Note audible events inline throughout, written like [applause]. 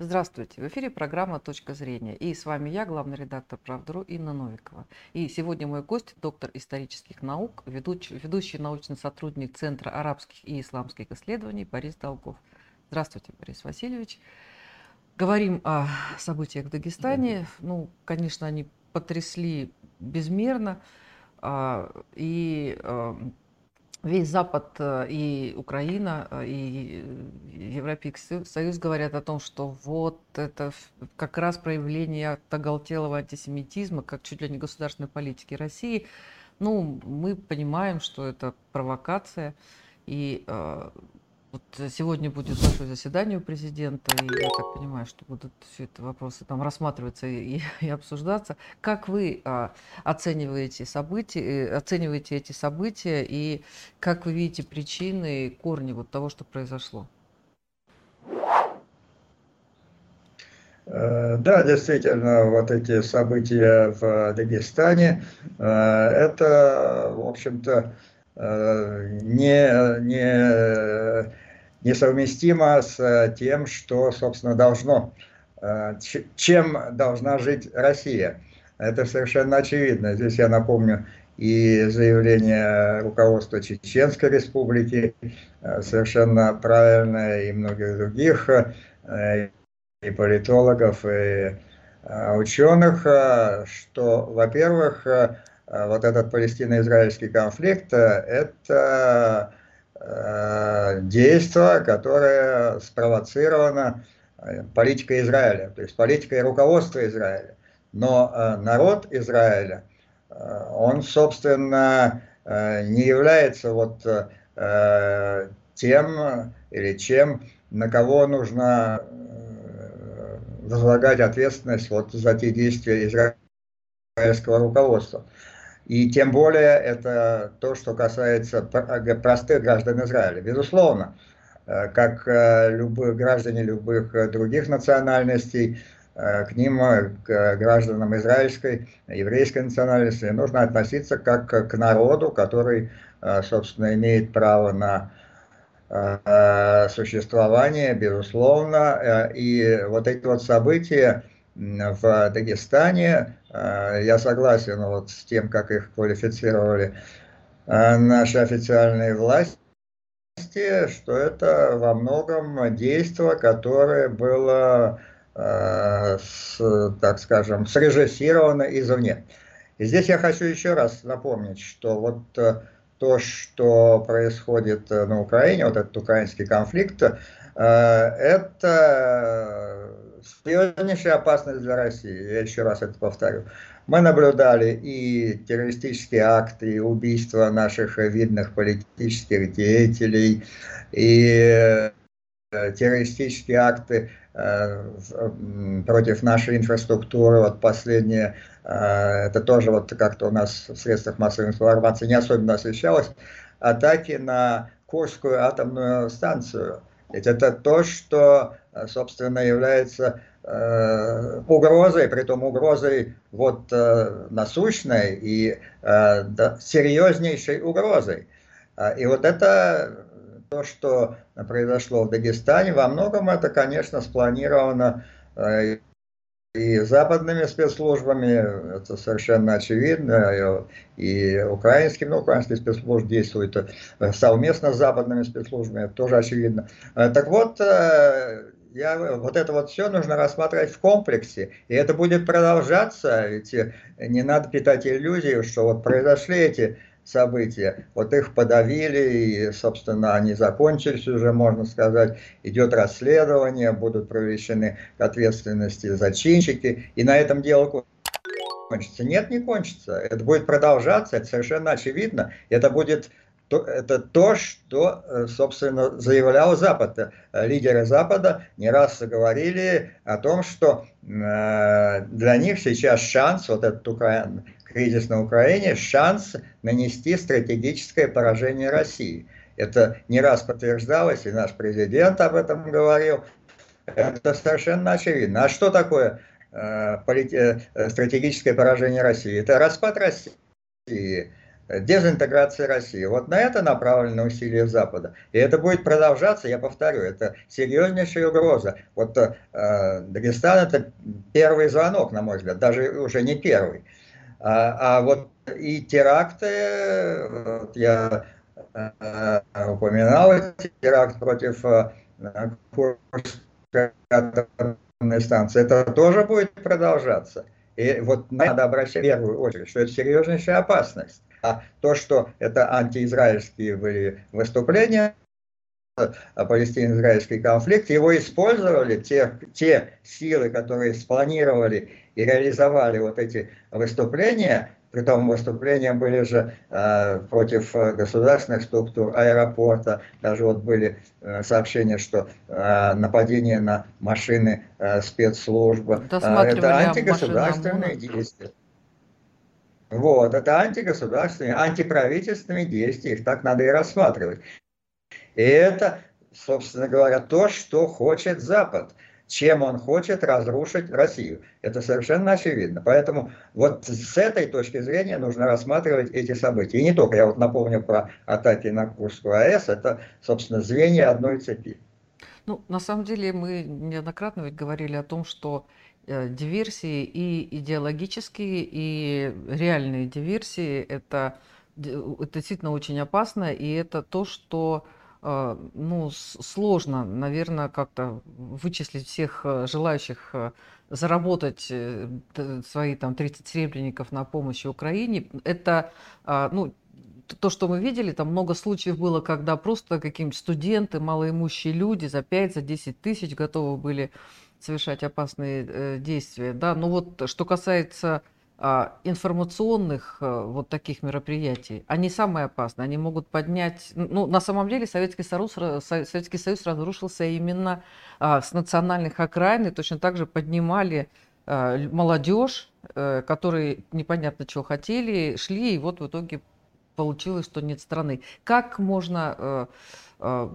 Здравствуйте, в эфире программа «Точка зрения». И с вами я, главный редактор «Правдру» Инна Новикова. И сегодня мой гость, доктор исторических наук, ведущий, ведущий научный сотрудник Центра арабских и исламских исследований Борис Долгов. Здравствуйте, Борис Васильевич. Говорим о событиях в Дагестане. Ну, конечно, они потрясли безмерно. А, и а, весь Запад э, и Украина, э, и Европейский Союз говорят о том, что вот это как раз проявление оголтелого антисемитизма, как чуть ли не государственной политики России. Ну, мы понимаем, что это провокация, и э, вот сегодня будет большое заседание у президента, и я так понимаю, что будут все эти вопросы там рассматриваться и, [laughs] и обсуждаться. Как вы а, оцениваете события, э, оцениваете эти события и как вы видите причины корни вот того, что произошло? Э, да, действительно, вот эти события в Дагестане, э, это, в общем-то, не, не, несовместимо с э, тем, что, собственно, должно, э, чем должна жить Россия. Это совершенно очевидно. Здесь я напомню и заявление руководства Чеченской Республики, э, совершенно правильное, и многих других, и политологов, и ученых, что, во-первых, вот этот палестино-израильский конфликт – это э, действие, которое спровоцировано э, политикой Израиля, то есть политикой руководства Израиля. Но э, народ Израиля, э, он, собственно, э, не является вот э, тем или чем, на кого нужно э, возлагать ответственность вот за те действия израильского руководства. И тем более это то, что касается простых граждан Израиля. Безусловно, э, как э, любые граждане любых других национальностей, э, к ним, к гражданам израильской, еврейской национальности, нужно относиться как к народу, который, собственно, имеет право на существование, безусловно. И вот эти вот события, в Дагестане. А, я согласен вот с тем, как их квалифицировали а, наши официальные власти, что это во многом действие, которое было, а, так скажем, срежиссировано извне. И здесь я хочу еще раз напомнить, что вот э, то, что происходит на Украине, вот этот украинский конфликт, э, это серьезнейшая опасность для России, я еще раз это повторю. Мы наблюдали и террористические акты, и убийства наших видных политических деятелей, и э, террористические акты э, против нашей инфраструктуры. Вот последнее, э, это тоже вот как-то у нас в средствах массовой информации не особенно освещалось, атаки на Курскую атомную станцию. Ведь это то, что собственно, является э, угрозой, при том угрозой вот э, насущной и э, серьезнейшей угрозой. А, и вот это то, что произошло в Дагестане, во многом это, конечно, спланировано э, и западными спецслужбами, это совершенно очевидно, и украинским, ну, украинские спецслужбы действуют э, совместно с западными спецслужбами, это тоже очевидно. Так вот, я, вот это вот все нужно рассматривать в комплексе, и это будет продолжаться, ведь э, не надо питать иллюзию, что вот произошли эти события, вот их подавили, и, собственно, они закончились уже, можно сказать, идет расследование, будут привлечены к ответственности зачинщики, и на этом дело кончится. Нет, не кончится, это будет продолжаться, это совершенно очевидно, это будет то, это то, что, э, собственно, заявлял Запад. Э, лидеры Запада не раз говорили о том, что э, для них сейчас шанс, вот этот Украин, кризис на Украине, шанс нанести стратегическое поражение России. Это не раз подтверждалось, и наш президент об этом говорил. Это совершенно очевидно. А что такое стратегическое поражение России? Это распад России дезинтеграции России. Вот на это направлены усилия Запада. И это будет продолжаться, я повторю, это серьезнейшая угроза. Вот э, Дагестан это первый звонок, на мой взгляд, даже уже не первый. А, а вот и теракты, вот я э, упоминал теракт против э, станции, это тоже будет продолжаться. И вот надо обращать в первую очередь, что это серьезнейшая опасность. А то, что это антиизраильские были выступления, палестино-израильский конфликт, его использовали те, те силы, которые спланировали и реализовали вот эти выступления, при том выступления были же э, против государственных структур, аэропорта, даже вот были э, сообщения, что э, нападение на машины э, спецслужбы, э, это антигосударственные действия. Вот, это антигосударственные, антиправительственные действия, их так надо и рассматривать. И это, собственно говоря, то, что хочет Запад чем он хочет разрушить Россию. Это совершенно очевидно. Поэтому вот с этой точки зрения нужно рассматривать эти события. И не только, я вот напомню про атаки на Курскую АЭС, это, собственно, звенья одной цепи. Ну, на самом деле мы неоднократно ведь говорили о том, что э, диверсии и идеологические, и реальные диверсии это, это действительно очень опасно, и это то, что а, ну, сложно, наверное, как-то вычислить всех э, желающих э, заработать э, свои там 30 серебряников на помощь Украине. Это, а, ну, то, что мы видели, там много случаев было, когда просто какие-нибудь студенты, малоимущие люди за 5, за 10 тысяч готовы были совершать опасные действия. Да? Но вот что касается а, информационных э, вот таких мероприятий, они самые опасные. Они могут поднять... Ну, на самом деле Советский Союз, Советский Союз разрушился именно а, с национальных окраин, и точно так же поднимали а, молодежь, э, которые непонятно чего хотели, шли, и вот в итоге получилось, что нет страны. Как можно э,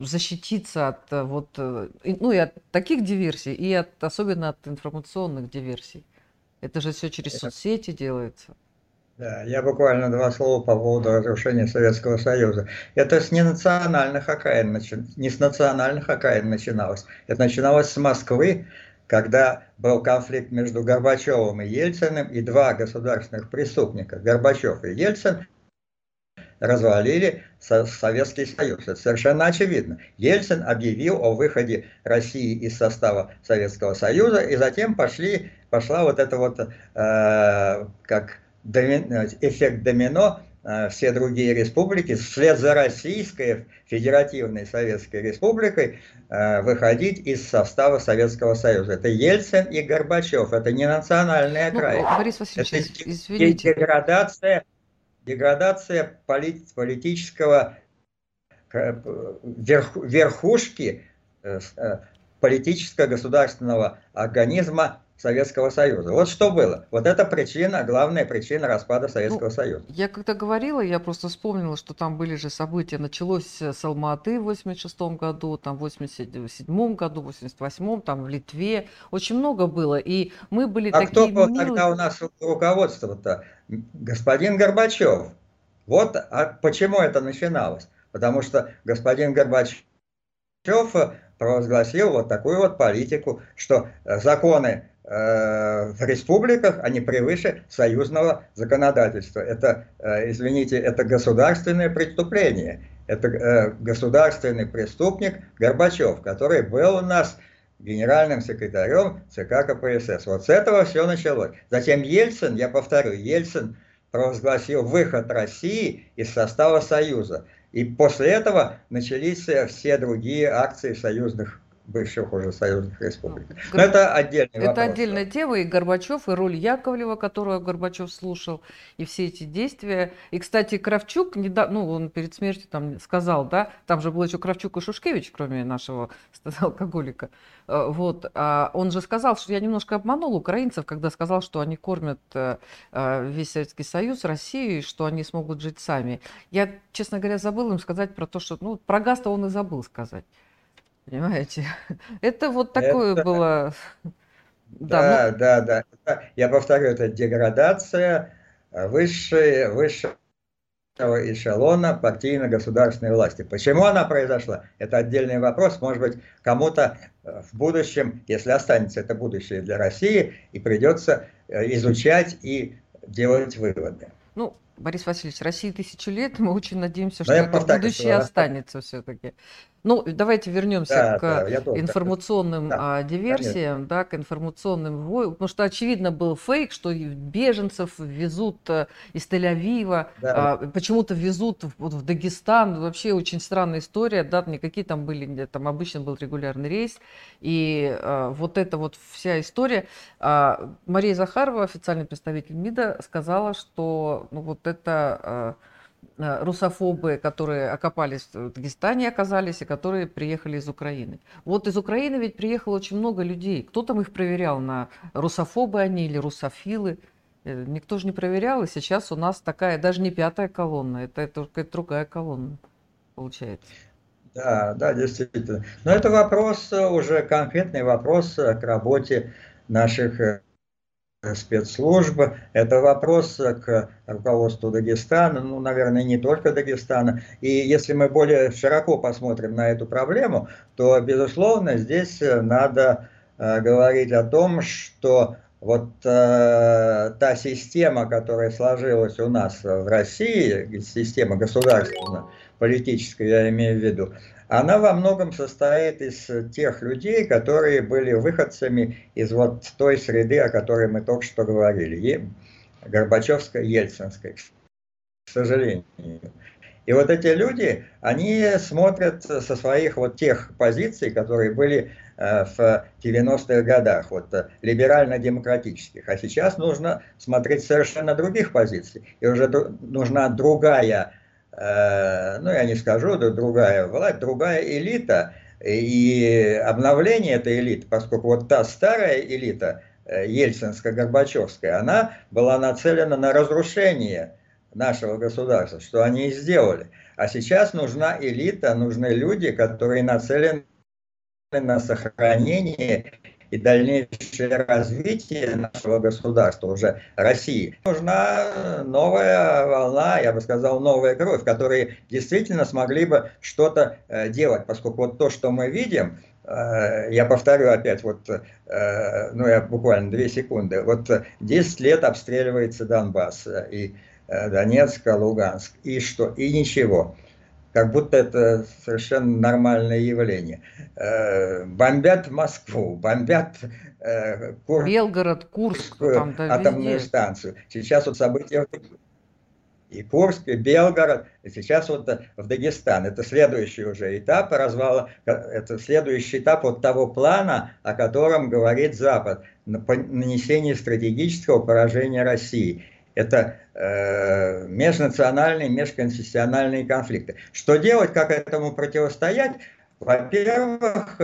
защититься от вот, ну и от таких диверсий, и от, особенно от информационных диверсий? Это же все через соцсети делается. Да, я буквально два слова по поводу разрушения Советского Союза. Это с ненациональных окраин, не с национальных окраин начиналось. Это начиналось с Москвы, когда был конфликт между Горбачевым и Ельциным, и два государственных преступника, Горбачев и Ельцин, развалили Советский Союз. Это совершенно очевидно. Ельцин объявил о выходе России из состава Советского Союза, и затем пошли, пошла вот эта вот, э, как домино, эффект домино, э, все другие республики, вслед за Российской Федеративной Советской Республикой, э, выходить из состава Советского Союза. Это Ельцин и Горбачев, это не национальная ну. Борис Васильевич, это извините. деградация деградация полит, политического верх, верхушки э, э, политического государственного организма Советского Союза. Вот что было. Вот это причина, главная причина распада Советского ну, Союза. Я когда говорила, я просто вспомнила, что там были же события. Началось с Алматы в 86 году, там в 87 году, в 88 там в Литве. Очень много было. И мы были а такие кто был милые... тогда у нас руководство-то? Господин Горбачев. Вот а почему это начиналось. Потому что господин Горбачев провозгласил вот такую вот политику, что законы в республиках, они превыше союзного законодательства. Это, э, извините, это государственное преступление. Это э, государственный преступник Горбачев, который был у нас генеральным секретарем ЦК КПСС. Вот с этого все началось. Затем Ельцин, я повторю, Ельцин провозгласил выход России из состава Союза. И после этого начались все другие акции союзных бывших уже союзных республик. Ну, Но это отдельный Это вопрос. отдельная тема, и Горбачев, и роль Яковлева, которую Горбачев слушал, и все эти действия. И, кстати, Кравчук, ну, он перед смертью там сказал, да, там же был еще Кравчук и Шушкевич, кроме нашего [laughs] алкоголика. Э, вот, а он же сказал, что я немножко обманул украинцев, когда сказал, что они кормят э, э, весь Советский Союз, Россию, и что они смогут жить сами. Я, честно говоря, забыл им сказать про то, что, ну, про газ он и забыл сказать. Понимаете? [laughs] Это вот такое это... было... Да, да, ну... да, да. Я повторю, это деградация высшей, высшего эшелона партийно-государственной власти. Почему она произошла? Это отдельный вопрос. Может быть, кому-то э, в будущем, если останется это будущее для России, и придется э, изучать и делать выводы. Ну, Борис Васильевич, России тысячу лет, мы очень надеемся, что это будущее останется все-таки. Ну, давайте вернемся да, к да, информационным да, а, диверсиям, да, к информационным войнам, потому что очевидно был фейк, что беженцев везут э, из Тель-Авива, да. а, почему-то везут вот в Дагестан, вообще очень странная история, да, никакие там были, там обычно был регулярный рейс, и а, вот эта вот вся история. А, Мария Захарова, официальный представитель МИДа, сказала, что ну, вот это... А, русофобы, которые окопались в Дагестане, оказались, и которые приехали из Украины. Вот из Украины ведь приехало очень много людей. Кто там их проверял, на русофобы они или русофилы? Э, никто же не проверял, и сейчас у нас такая, даже не пятая колонна, это, какая-то другая колонна получается. Да, да, действительно. Но это вопрос, э, уже конкретный вопрос к работе наших спецслужб. Это вопрос к руководству Дагестана, ну, наверное, не только Дагестана. И если мы более широко посмотрим на эту проблему, то, безусловно, здесь надо э, говорить о том, что вот э, та система, которая сложилась у нас в России, система государственная, политическая, я имею в виду, она во многом состоит из тех людей, которые были выходцами из вот той среды, о которой мы только что говорили, Горбачевской, Ельцинской, к сожалению. И вот эти люди, они смотрят со своих вот тех позиций, которые были э, в 90-х годах, вот э, либерально-демократических. А сейчас нужно смотреть совершенно других позиций. И уже нужна другая Э, ну я не скажу, другая власть, другая элита, и обновление этой элиты, поскольку вот та старая элита, э, Ельцинско-Горбачевская, она была нацелена на разрушение нашего государства, что они и сделали. А сейчас нужна элита, нужны люди, которые нацелены на сохранение и дальнейшее развитие нашего государства, уже России, нужна новая волна, я бы сказал, новая кровь, которые действительно смогли бы что-то э, делать, поскольку вот то, что мы видим, э, я повторю опять, вот, э, ну я буквально две секунды, вот 10 лет обстреливается Донбасс и Донецк, Луганск, и что? И ничего как будто это совершенно нормальное явление. Э, бомбят Москву, бомбят э, Курск, Белгород, Курск, там, да, атомную везде. станцию. Сейчас вот события и Курск, и Белгород, и сейчас вот в Дагестан. Это следующий уже этап развала, это следующий этап вот того плана, о котором говорит Запад, нанесение стратегического поражения России это э, межнациональные, межконфессиональные конфликты. Что делать, как этому противостоять? Во-первых,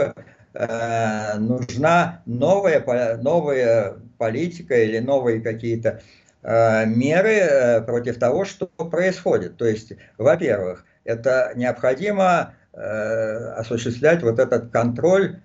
э, нужна новая, новая политика или новые какие-то э, меры э, против того, что происходит. То есть, во-первых, это необходимо э, осуществлять вот этот контроль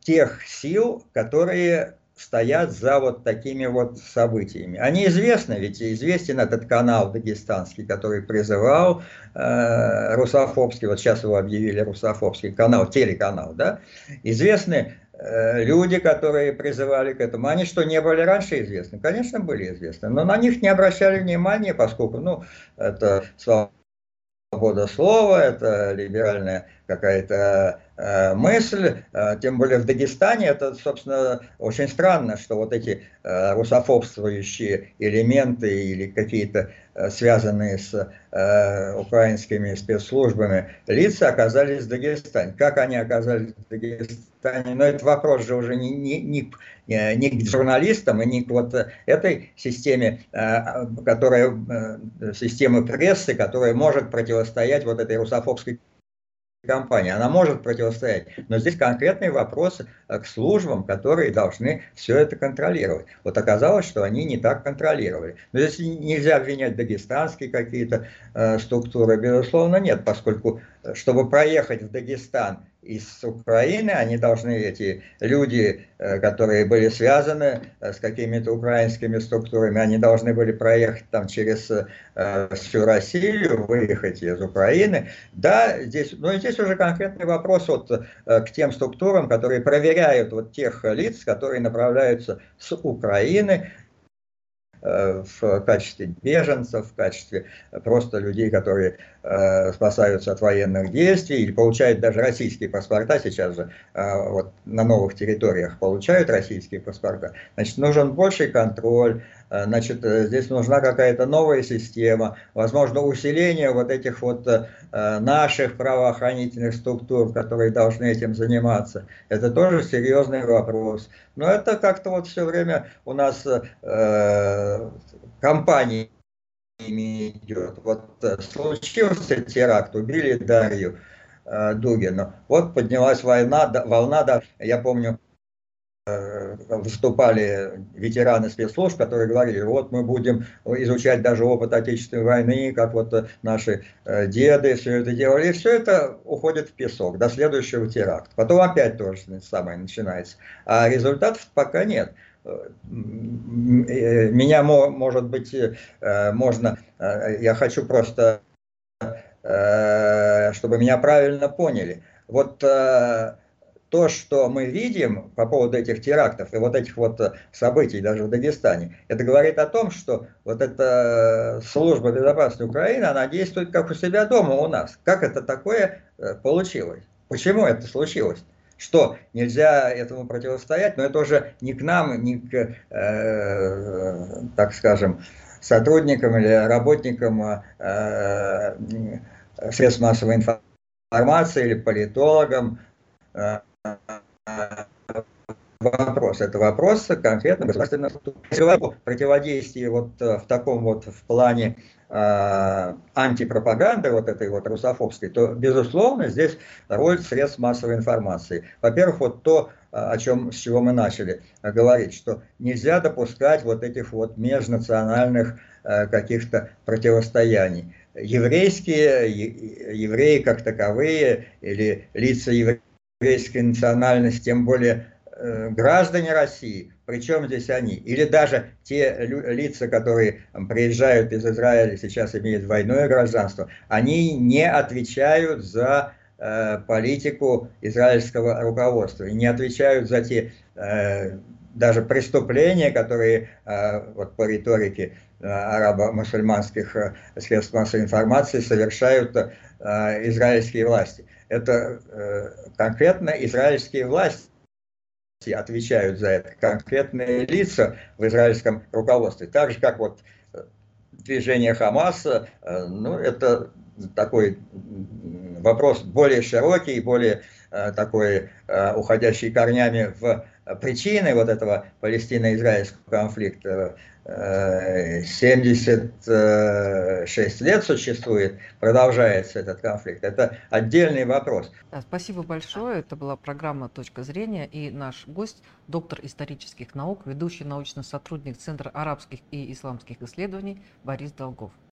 тех сил, которые стоят за вот такими вот событиями. Они известны, ведь известен этот канал дагестанский, который призывал э, русофобский, вот сейчас его объявили русофобский канал, телеканал, да, известны э, люди, которые призывали к этому. Они что, не были раньше известны? Конечно, были известны, но на них не обращали внимания, поскольку, ну, это свобода слова, это либеральная какая-то э, мысль, э, тем более в Дагестане, это, собственно, очень странно, что вот эти э, русофобствующие элементы или какие-то э, связанные с э, украинскими спецслужбами лица оказались в Дагестане. Как они оказались в Дагестане? Но это вопрос же уже не, не, не, не к журналистам и не к вот этой системе, э, которая, э, системы прессы, которая может противостоять вот этой русофобской компания, она может противостоять, но здесь конкретный вопрос э, к службам, которые должны все это контролировать. Вот оказалось, что они не так контролировали. Но здесь нельзя обвинять дагестанские какие-то э, структуры, безусловно, нет, поскольку, э, чтобы проехать в Дагестан из Украины, они должны, эти люди, э, которые были связаны э, с какими-то украинскими структурами, они должны были проехать там через э, всю Россию, выехать из Украины. Да, здесь, но здесь уже конкретный вопрос вот к тем структурам, которые проверяют вот тех лиц, которые направляются с Украины, в качестве беженцев, в качестве просто людей, которые э, спасаются от военных действий или получают даже российские паспорта, сейчас же э, вот на новых территориях получают российские паспорта. Значит, нужен больший контроль, значит, здесь нужна какая-то новая система, возможно, усиление вот этих вот наших правоохранительных структур, которые должны этим заниматься. Это тоже серьезный вопрос. Но это как-то вот все время у нас э, компаниями идет. Вот э, случился теракт, убили Дарью э, Дугину. Вот поднялась война, волна, да, я помню, Э, выступали ветераны спецслужб, которые говорили, вот мы будем изучать даже опыт Отечественной войны, как вот наши э, деды все это делали, и все это уходит в песок до следующего теракта. Потом опять то же самое начинается. А результатов пока нет. Э, меня, может быть, можно, я хочу просто, чтобы меня правильно поняли. Вот то, что мы видим по поводу этих терактов и вот этих вот э, событий даже в Дагестане, это говорит о том, что вот эта служба безопасности Украины, она действует как у себя дома у нас. Как это такое э, получилось? Почему это случилось? Что нельзя этому противостоять, но это уже не к нам, не к, э, так скажем, сотрудникам или работникам э, средств массовой информации или политологам, э, вопрос. Это вопрос конкретно государственного противодействия вот э, в таком вот в плане э, антипропаганды вот этой вот русофобской, то безусловно здесь роль средств массовой информации. Во-первых, вот то, о чем, с чего мы начали говорить, что нельзя допускать вот этих вот межнациональных э, каких-то противостояний. Еврейские, евреи как таковые или лица еврейской национальности, тем более э, граждане России, причем здесь они, или даже те лица, которые приезжают из Израиля, сейчас имеют двойное гражданство, они не отвечают за э, политику израильского руководства, и не отвечают за те э, даже преступления, которые вот по риторике арабо-мусульманских средств массовой информации совершают израильские власти. Это э, конкретно израильские власти отвечают за это, конкретные лица в израильском руководстве. Так же, как вот э, движение Хамаса, э, ну, это такой вопрос более широкий, более такой уходящий корнями в причины вот этого палестино-израильского конфликта. 76 лет существует, продолжается этот конфликт. Это отдельный вопрос. Спасибо большое. Это была программа «Точка зрения» и наш гость, доктор исторических наук, ведущий научный сотрудник Центра арабских и исламских исследований Борис Долгов.